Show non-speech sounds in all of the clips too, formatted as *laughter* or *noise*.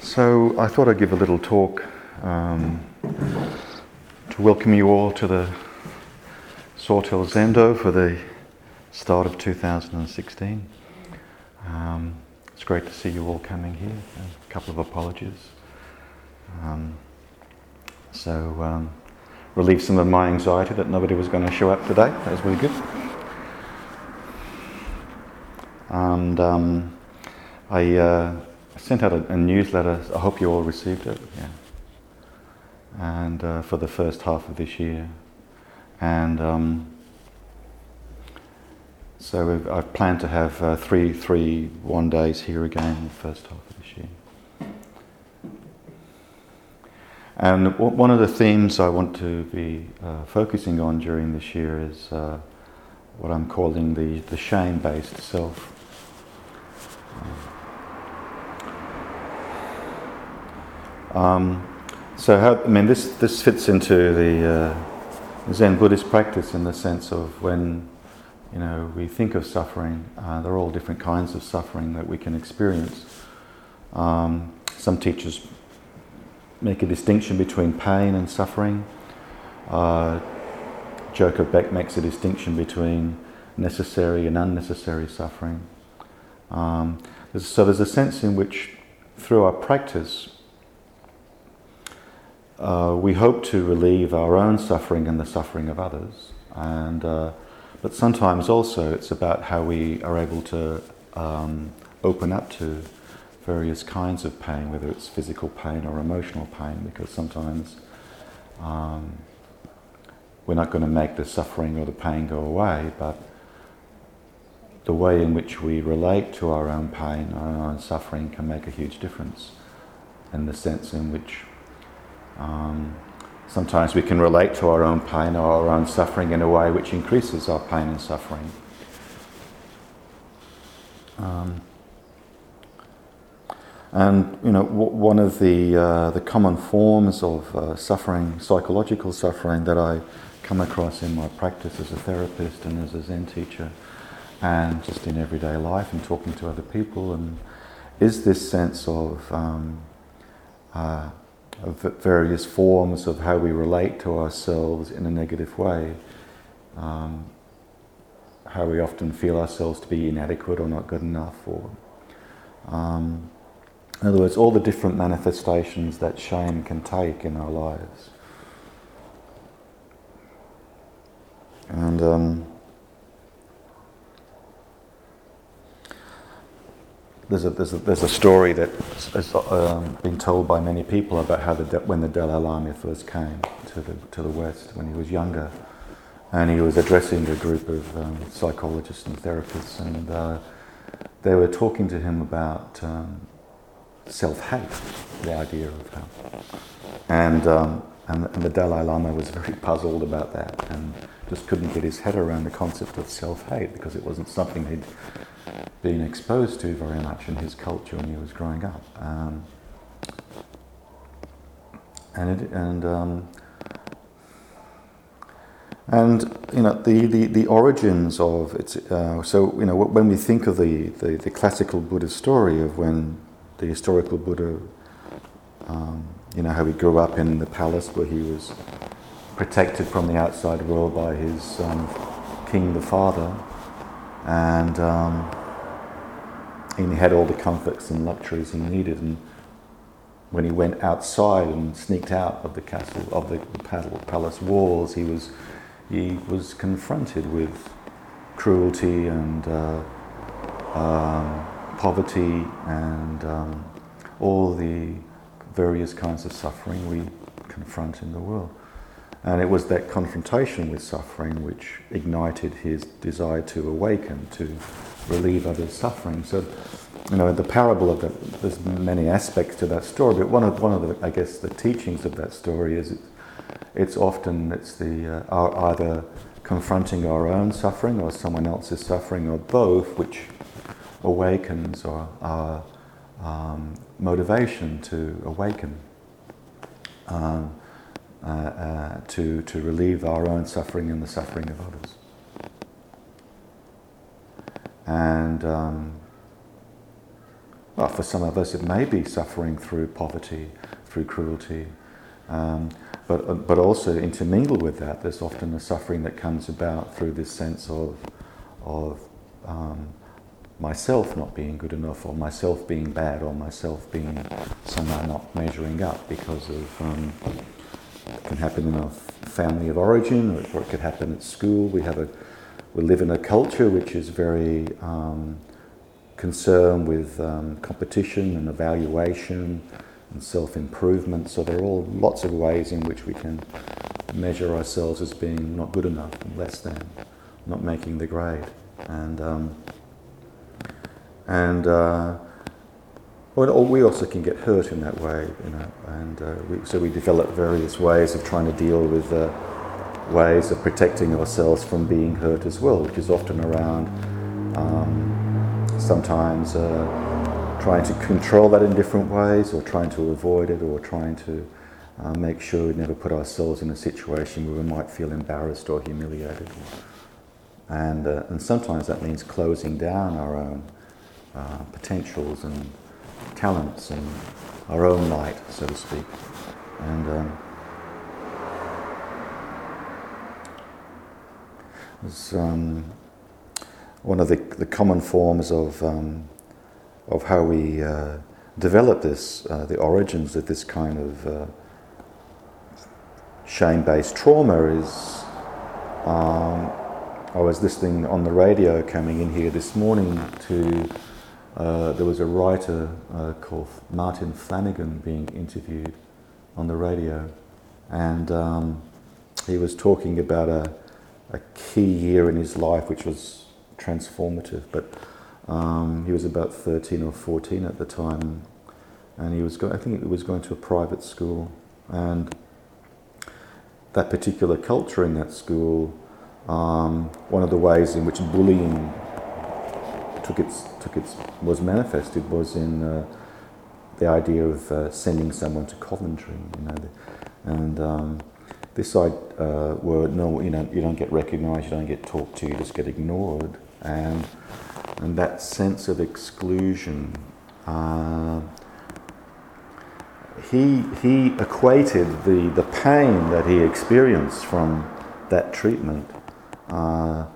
So I thought I'd give a little talk um, to welcome you all to the Sawtell Zendo for the start of 2016. Um, it's great to see you all coming here. A couple of apologies. Um, so um, relieve some of my anxiety that nobody was going to show up today. That was really good. And um, I. Uh, sent out a, a, newsletter. I hope you all received it. Yeah. And uh, for the first half of this year, and um, so I've planned to have uh, three three one days here again in the first half of this year. And w- one of the themes I want to be uh, focusing on during this year is uh, what I'm calling the, the shame based self. Um, so, how, I mean, this, this fits into the uh, Zen Buddhist practice in the sense of when you know we think of suffering, uh, there are all different kinds of suffering that we can experience. Um, some teachers make a distinction between pain and suffering. Uh, Joko Beck makes a distinction between necessary and unnecessary suffering. Um, so there's a sense in which, through our practice, uh, we hope to relieve our own suffering and the suffering of others. And, uh, but sometimes also it's about how we are able to um, open up to various kinds of pain, whether it's physical pain or emotional pain, because sometimes um, we're not going to make the suffering or the pain go away, but the way in which we relate to our own pain, our own suffering, can make a huge difference in the sense in which um, sometimes we can relate to our own pain or our own suffering in a way which increases our pain and suffering. Um, and you know, w- one of the uh, the common forms of uh, suffering, psychological suffering, that I come across in my practice as a therapist and as a Zen teacher, and just in everyday life and talking to other people, and is this sense of um, uh, of various forms of how we relate to ourselves in a negative way. Um, how we often feel ourselves to be inadequate or not good enough, or um, in other words, all the different manifestations that shame can take in our lives. And there's a, there's a, there's a story that has um, been told by many people about how the, when the Dalai Lama first came to the, to the West when he was younger. And he was addressing a group of um, psychologists and therapists, and uh, they were talking to him about um, self hate, the idea of how. And, um, and, and the Dalai Lama was very *laughs* puzzled about that and just couldn't get his head around the concept of self hate because it wasn't something he'd been exposed to very much in his culture when he was growing up. Um, and it, and um, and you know the, the, the origins of it. Uh, so you know when we think of the, the, the, classical Buddhist story of when the historical Buddha, um, you know how he grew up in the palace where he was protected from the outside world by his um, king, the father, and um, and he had all the comforts and luxuries he needed. And when he went outside and sneaked out of the castle of the palace walls, he was he was confronted with cruelty and uh, um, poverty and um, all the various kinds of suffering we confront in the world. And it was that confrontation with suffering which ignited his desire to awaken, to relieve others' suffering. So, you know, the parable of that, there's many aspects to that story, but one of, one of the, I guess, the teachings of that story is it's, it's often, it's the, uh, either confronting our own suffering or someone else's suffering or both, which awakens our, our um, motivation to awaken. Um, uh, uh, to, to relieve our own suffering and the suffering of others. And um, well, for some of us, it may be suffering through poverty, through cruelty. Um, but, uh, but also intermingled with that, there's often a suffering that comes about through this sense of, of um, myself not being good enough, or myself being bad, or myself being somehow not measuring up because of um, it can happen in our family of origin, or it could happen at school. We have a we live in a culture which is very um, concerned with um, competition and evaluation and self improvement. So there are all lots of ways in which we can measure ourselves as being not good enough, and less than, not making the grade, and um, and uh, well, we also can get hurt in that way, you know, and uh, we, so we develop various ways of trying to deal with uh, ways of protecting ourselves from being hurt as well, which is often around um, sometimes uh, trying to control that in different ways, or trying to avoid it, or trying to uh, make sure we never put ourselves in a situation where we might feel embarrassed or humiliated. And, uh, and sometimes that means closing down our own uh, potentials and talents and our own light, so to speak. And um, um, one of the, the common forms of, um, of how we uh, develop this, uh, the origins of this kind of uh, shame based trauma is. Um, I was listening on the radio coming in here this morning to uh, there was a writer uh, called Martin Flanagan being interviewed on the radio, and um, he was talking about a, a, key year in his life which was transformative. But um, he was about 13 or 14 at the time, and he was go- I think he was going to a private school, and that particular culture in that school, um, one of the ways in which bullying took its took its was manifested was in uh, the idea of uh, sending someone to Coventry, you know, and um, this side uh, were no, you know, you don't get recognised, you don't get talked to, you just get ignored, and and that sense of exclusion. Uh, he, he equated the, the pain that he experienced from that treatment uh,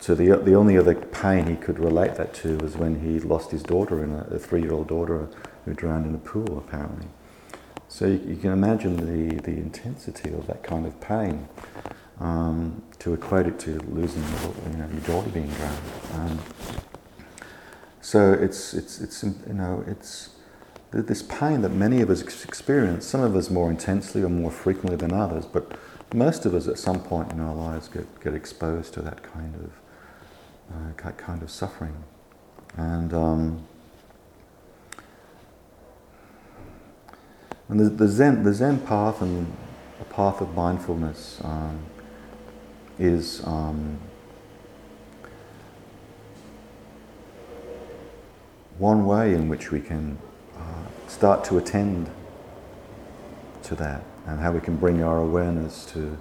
so the, the only other pain he could relate that to was when he lost his daughter, in a, a three-year-old daughter who drowned in a pool, apparently. So you, you can imagine the, the intensity of that kind of pain. Um, to equate it to losing you know, your daughter being drowned. Um, so it's, it's, it's, you know, it's this pain that many of us experience, some of us more intensely or more frequently than others, but most of us at some point in our lives get, get exposed to that kind of uh, kind of suffering. And, um, and the, the, Zen, the Zen path and the path of mindfulness um, is um, one way in which we can uh, start to attend to that and how we can bring our awareness to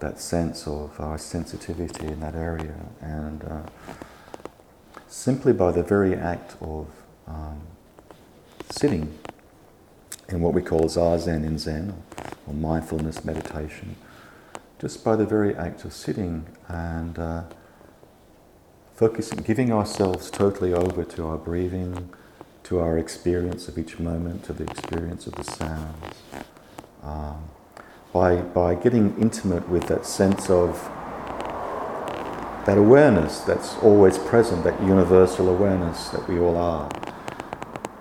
that sense of our sensitivity in that area. And uh, simply by the very act of um, sitting in what we call zazen in Zen, or mindfulness meditation, just by the very act of sitting and uh, focusing, giving ourselves totally over to our breathing, to our experience of each moment, to the experience of the sounds. Um, by, by getting intimate with that sense of that awareness that's always present, that universal awareness that we all are,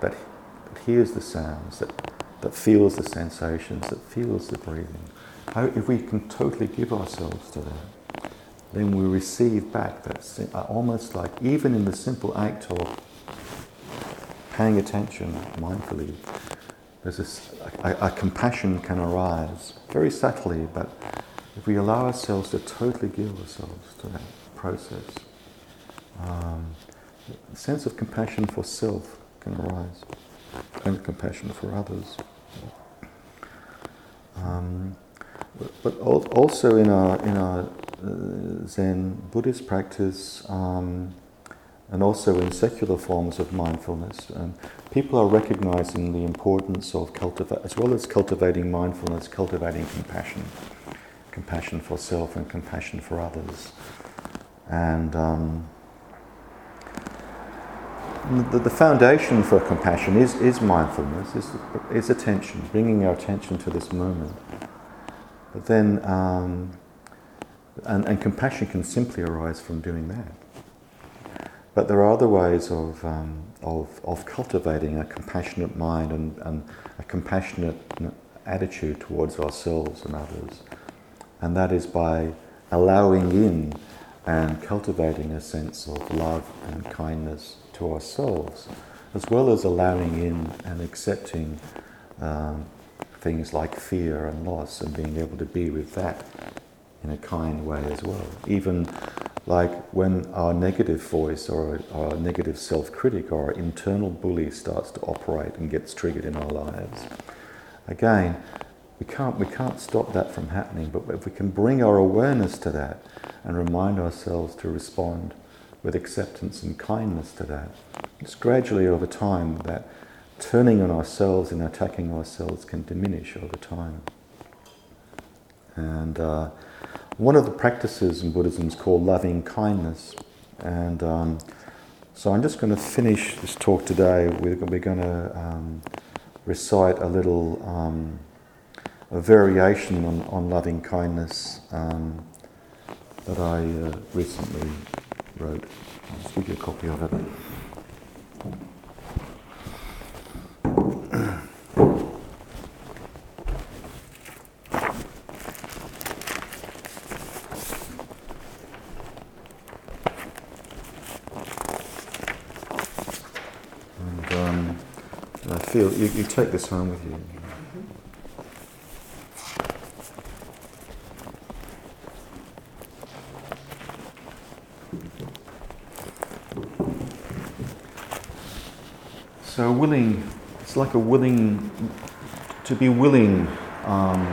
that, that hears the sounds, that, that feels the sensations, that feels the breathing. How, if we can totally give ourselves to that, then we receive back that uh, almost like, even in the simple act of paying attention mindfully, there's this, a, a, compassion can arise very subtly, but if we allow ourselves to totally give ourselves to that process, um, a sense of compassion for self can arise and compassion for others. Um, but also in our in our uh, Zen Buddhist practice, um, and also in secular forms of mindfulness. And people are recognizing the importance of as well as cultivating mindfulness, cultivating compassion, compassion for self and compassion for others. And um, the, the, foundation for compassion is, is mindfulness, is, is attention, bringing our attention to this moment. But then, um, and, and compassion can simply arise from doing that. But there are other ways of, um, of, of cultivating a compassionate mind and, and a compassionate attitude towards ourselves and others. And that is by allowing in and cultivating a sense of love and kindness to ourselves, as well as allowing in and accepting um, things like fear and loss and being able to be with that in a kind way as well. Even like when our negative voice or our negative self critic or our internal bully starts to operate and gets triggered in our lives. Again, we can't, we can't stop that from happening, but if we can bring our awareness to that and remind ourselves to respond with acceptance and kindness to that, it's gradually over time that turning on ourselves and attacking ourselves can diminish over time. And uh, one of the practices in Buddhism is called loving kindness. And um, so I'm just going to finish this talk today. We're, we're going to um, recite a little um, a variation on, on loving kindness um, that I uh, recently wrote. I'll just give you a copy of it. Feel you, you take this home with you. So willing, it's like a willing, to be willing, um,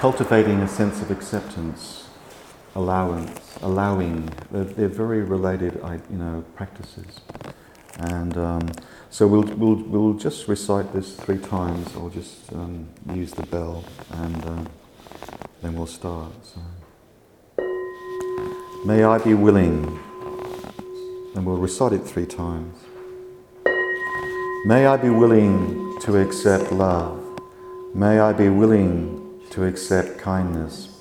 cultivating a sense of acceptance, allowance, allowing. They're, they're very related, you know, practices, and um, so we'll, we'll, we'll just recite this three times, I'll just um, use the bell, and um, then we'll start. So. May I be willing, and we'll recite it three times. May I be willing to accept love. May I be willing to accept kindness.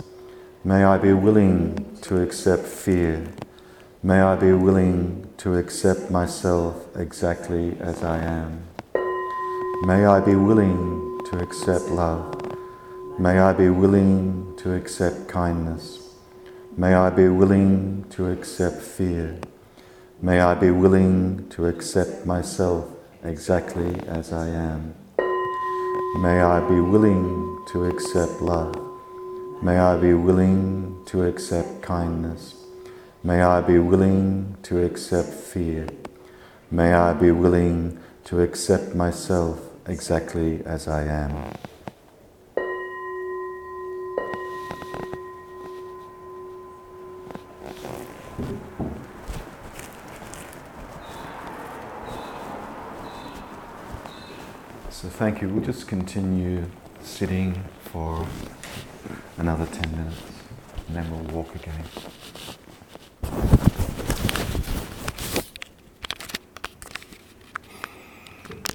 May I be willing to accept fear. May I be willing to accept myself exactly as I am. May I be willing to accept love. May I be willing to accept kindness. May I be willing to accept fear. May I be willing to accept myself exactly as I am. May I be willing to accept love. May I be willing to accept kindness. May I be willing to accept fear. May I be willing to accept myself exactly as I am. So, thank you. We'll just continue sitting for another 10 minutes and then we'll walk again.